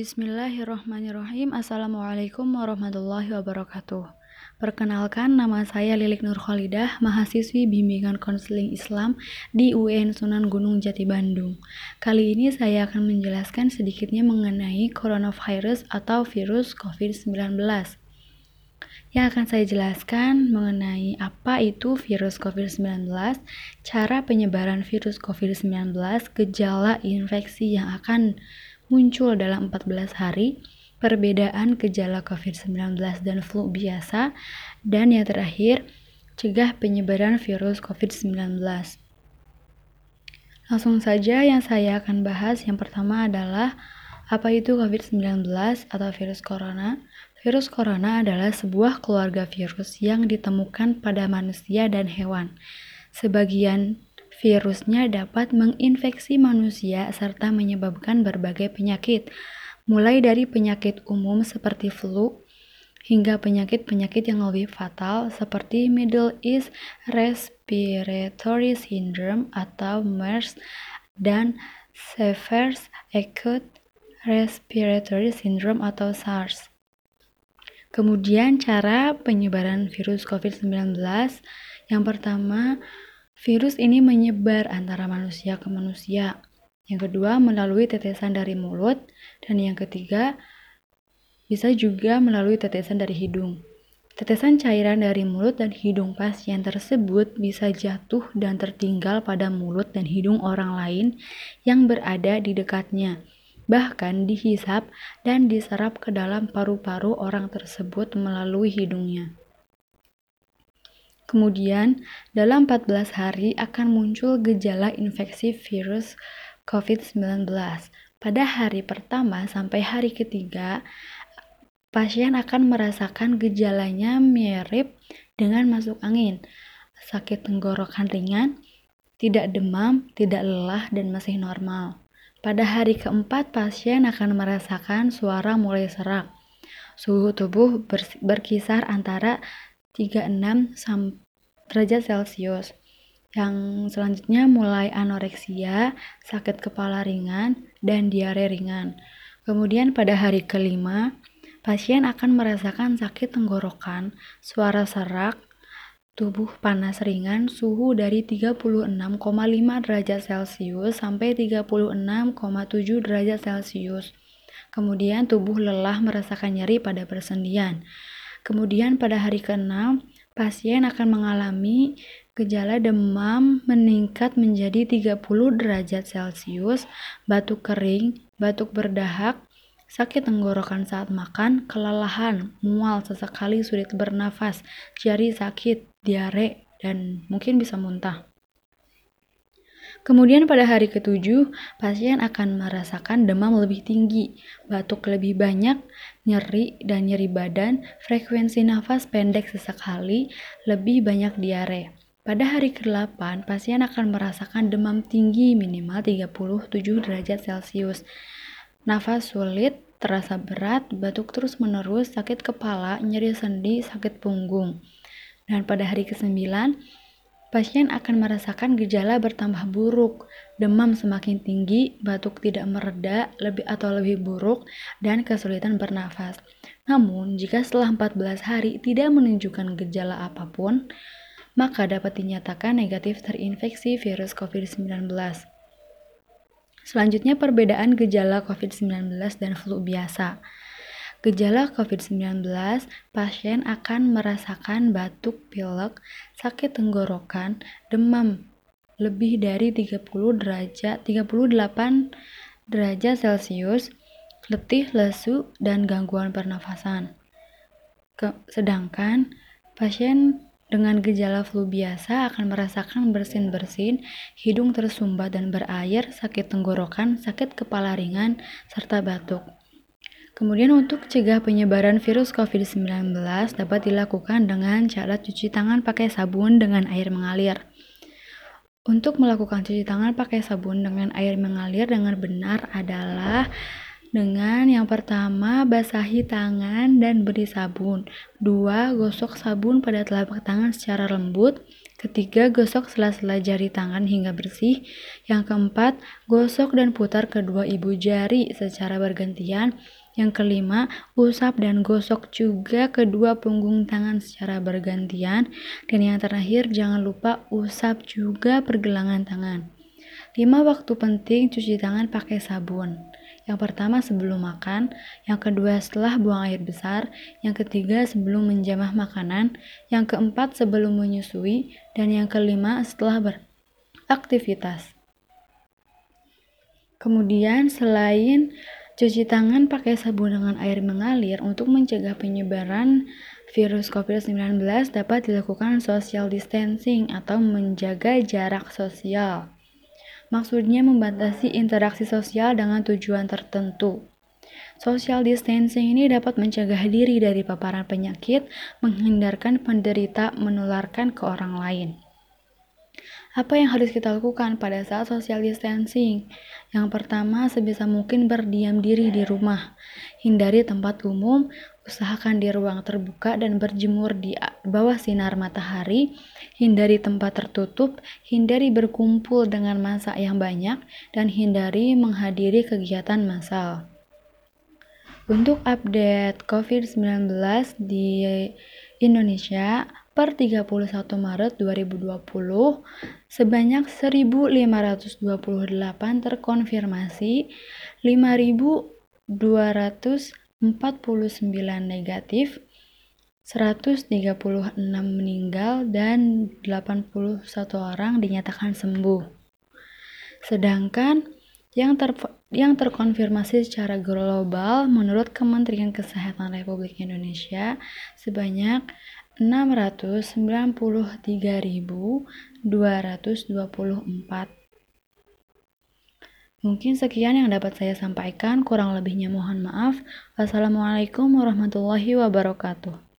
Bismillahirrahmanirrahim. Assalamualaikum warahmatullahi wabarakatuh. Perkenalkan, nama saya Lilik Nur Khalidah, mahasiswi bimbingan konseling Islam di UN Sunan Gunung Jati Bandung. Kali ini saya akan menjelaskan sedikitnya mengenai coronavirus atau virus COVID-19. Yang akan saya jelaskan mengenai apa itu virus COVID-19, cara penyebaran virus COVID-19, gejala infeksi yang akan muncul dalam 14 hari, perbedaan gejala COVID-19 dan flu biasa, dan yang terakhir, cegah penyebaran virus COVID-19. Langsung saja yang saya akan bahas yang pertama adalah apa itu COVID-19 atau virus corona? Virus corona adalah sebuah keluarga virus yang ditemukan pada manusia dan hewan. Sebagian virusnya dapat menginfeksi manusia serta menyebabkan berbagai penyakit, mulai dari penyakit umum seperti flu hingga penyakit-penyakit yang lebih fatal seperti Middle East Respiratory Syndrome atau MERS dan Severe Acute Respiratory Syndrome atau SARS. Kemudian cara penyebaran virus COVID-19 yang pertama Virus ini menyebar antara manusia ke manusia. Yang kedua, melalui tetesan dari mulut. Dan yang ketiga, bisa juga melalui tetesan dari hidung. Tetesan cairan dari mulut dan hidung pasien tersebut bisa jatuh dan tertinggal pada mulut dan hidung orang lain yang berada di dekatnya. Bahkan dihisap dan diserap ke dalam paru-paru orang tersebut melalui hidungnya. Kemudian, dalam 14 hari akan muncul gejala infeksi virus COVID-19. Pada hari pertama sampai hari ketiga, pasien akan merasakan gejalanya mirip dengan masuk angin, sakit tenggorokan ringan, tidak demam, tidak lelah, dan masih normal. Pada hari keempat, pasien akan merasakan suara mulai serak. Suhu tubuh berkisar antara 36 derajat Celcius. Yang selanjutnya mulai anoreksia, sakit kepala ringan, dan diare ringan. Kemudian pada hari kelima, pasien akan merasakan sakit tenggorokan, suara serak, tubuh panas ringan, suhu dari 36,5 derajat Celcius sampai 36,7 derajat Celcius. Kemudian tubuh lelah merasakan nyeri pada persendian. Kemudian pada hari ke-6, pasien akan mengalami gejala demam meningkat menjadi 30 derajat Celcius, batuk kering, batuk berdahak, sakit tenggorokan saat makan, kelelahan, mual, sesekali sulit bernafas, jari sakit, diare, dan mungkin bisa muntah. Kemudian pada hari ketujuh, pasien akan merasakan demam lebih tinggi, batuk lebih banyak, nyeri dan nyeri badan, frekuensi nafas pendek sesekali, lebih banyak diare. Pada hari ke-8, pasien akan merasakan demam tinggi minimal 37 derajat Celcius. Nafas sulit, terasa berat, batuk terus-menerus, sakit kepala, nyeri sendi, sakit punggung. Dan pada hari ke-9, pasien akan merasakan gejala bertambah buruk, demam semakin tinggi, batuk tidak mereda, lebih atau lebih buruk, dan kesulitan bernafas. Namun, jika setelah 14 hari tidak menunjukkan gejala apa pun, maka dapat dinyatakan negatif terinfeksi virus COVID-19. Selanjutnya perbedaan gejala COVID-19 dan flu biasa. Gejala COVID-19, pasien akan merasakan batuk pilek, sakit tenggorokan, demam lebih dari 30 derajat 38 derajat Celcius, letih, lesu, dan gangguan pernafasan. Ke, sedangkan pasien dengan gejala flu biasa akan merasakan bersin-bersin, hidung tersumbat dan berair, sakit tenggorokan, sakit kepala ringan, serta batuk. Kemudian untuk cegah penyebaran virus COVID-19 dapat dilakukan dengan cara cuci tangan pakai sabun dengan air mengalir. Untuk melakukan cuci tangan pakai sabun dengan air mengalir dengan benar adalah dengan yang pertama basahi tangan dan beri sabun. Dua, gosok sabun pada telapak tangan secara lembut. Ketiga, gosok sela-sela jari tangan hingga bersih. Yang keempat, gosok dan putar kedua ibu jari secara bergantian. Yang kelima, usap dan gosok juga kedua punggung tangan secara bergantian. Dan yang terakhir, jangan lupa usap juga pergelangan tangan. 5 waktu penting cuci tangan pakai sabun. Yang pertama sebelum makan, yang kedua setelah buang air besar, yang ketiga sebelum menjamah makanan, yang keempat sebelum menyusui, dan yang kelima setelah beraktivitas. Kemudian selain cuci tangan pakai sabun dengan air mengalir untuk mencegah penyebaran virus COVID-19 dapat dilakukan social distancing atau menjaga jarak sosial. Maksudnya membatasi interaksi sosial dengan tujuan tertentu. Social distancing ini dapat mencegah diri dari paparan penyakit, menghindarkan penderita menularkan ke orang lain. Apa yang harus kita lakukan pada saat social distancing? Yang pertama, sebisa mungkin berdiam diri di rumah. Hindari tempat umum, usahakan di ruang terbuka dan berjemur di bawah sinar matahari. Hindari tempat tertutup, hindari berkumpul dengan massa yang banyak, dan hindari menghadiri kegiatan massal. Untuk update COVID-19 di Indonesia, per 31 Maret 2020 sebanyak 1528 terkonfirmasi, 5249 negatif, 136 meninggal dan 81 orang dinyatakan sembuh. Sedangkan yang ter yang terkonfirmasi secara global menurut Kementerian Kesehatan Republik Indonesia sebanyak 693.224. Mungkin sekian yang dapat saya sampaikan, kurang lebihnya mohon maaf. Wassalamualaikum warahmatullahi wabarakatuh.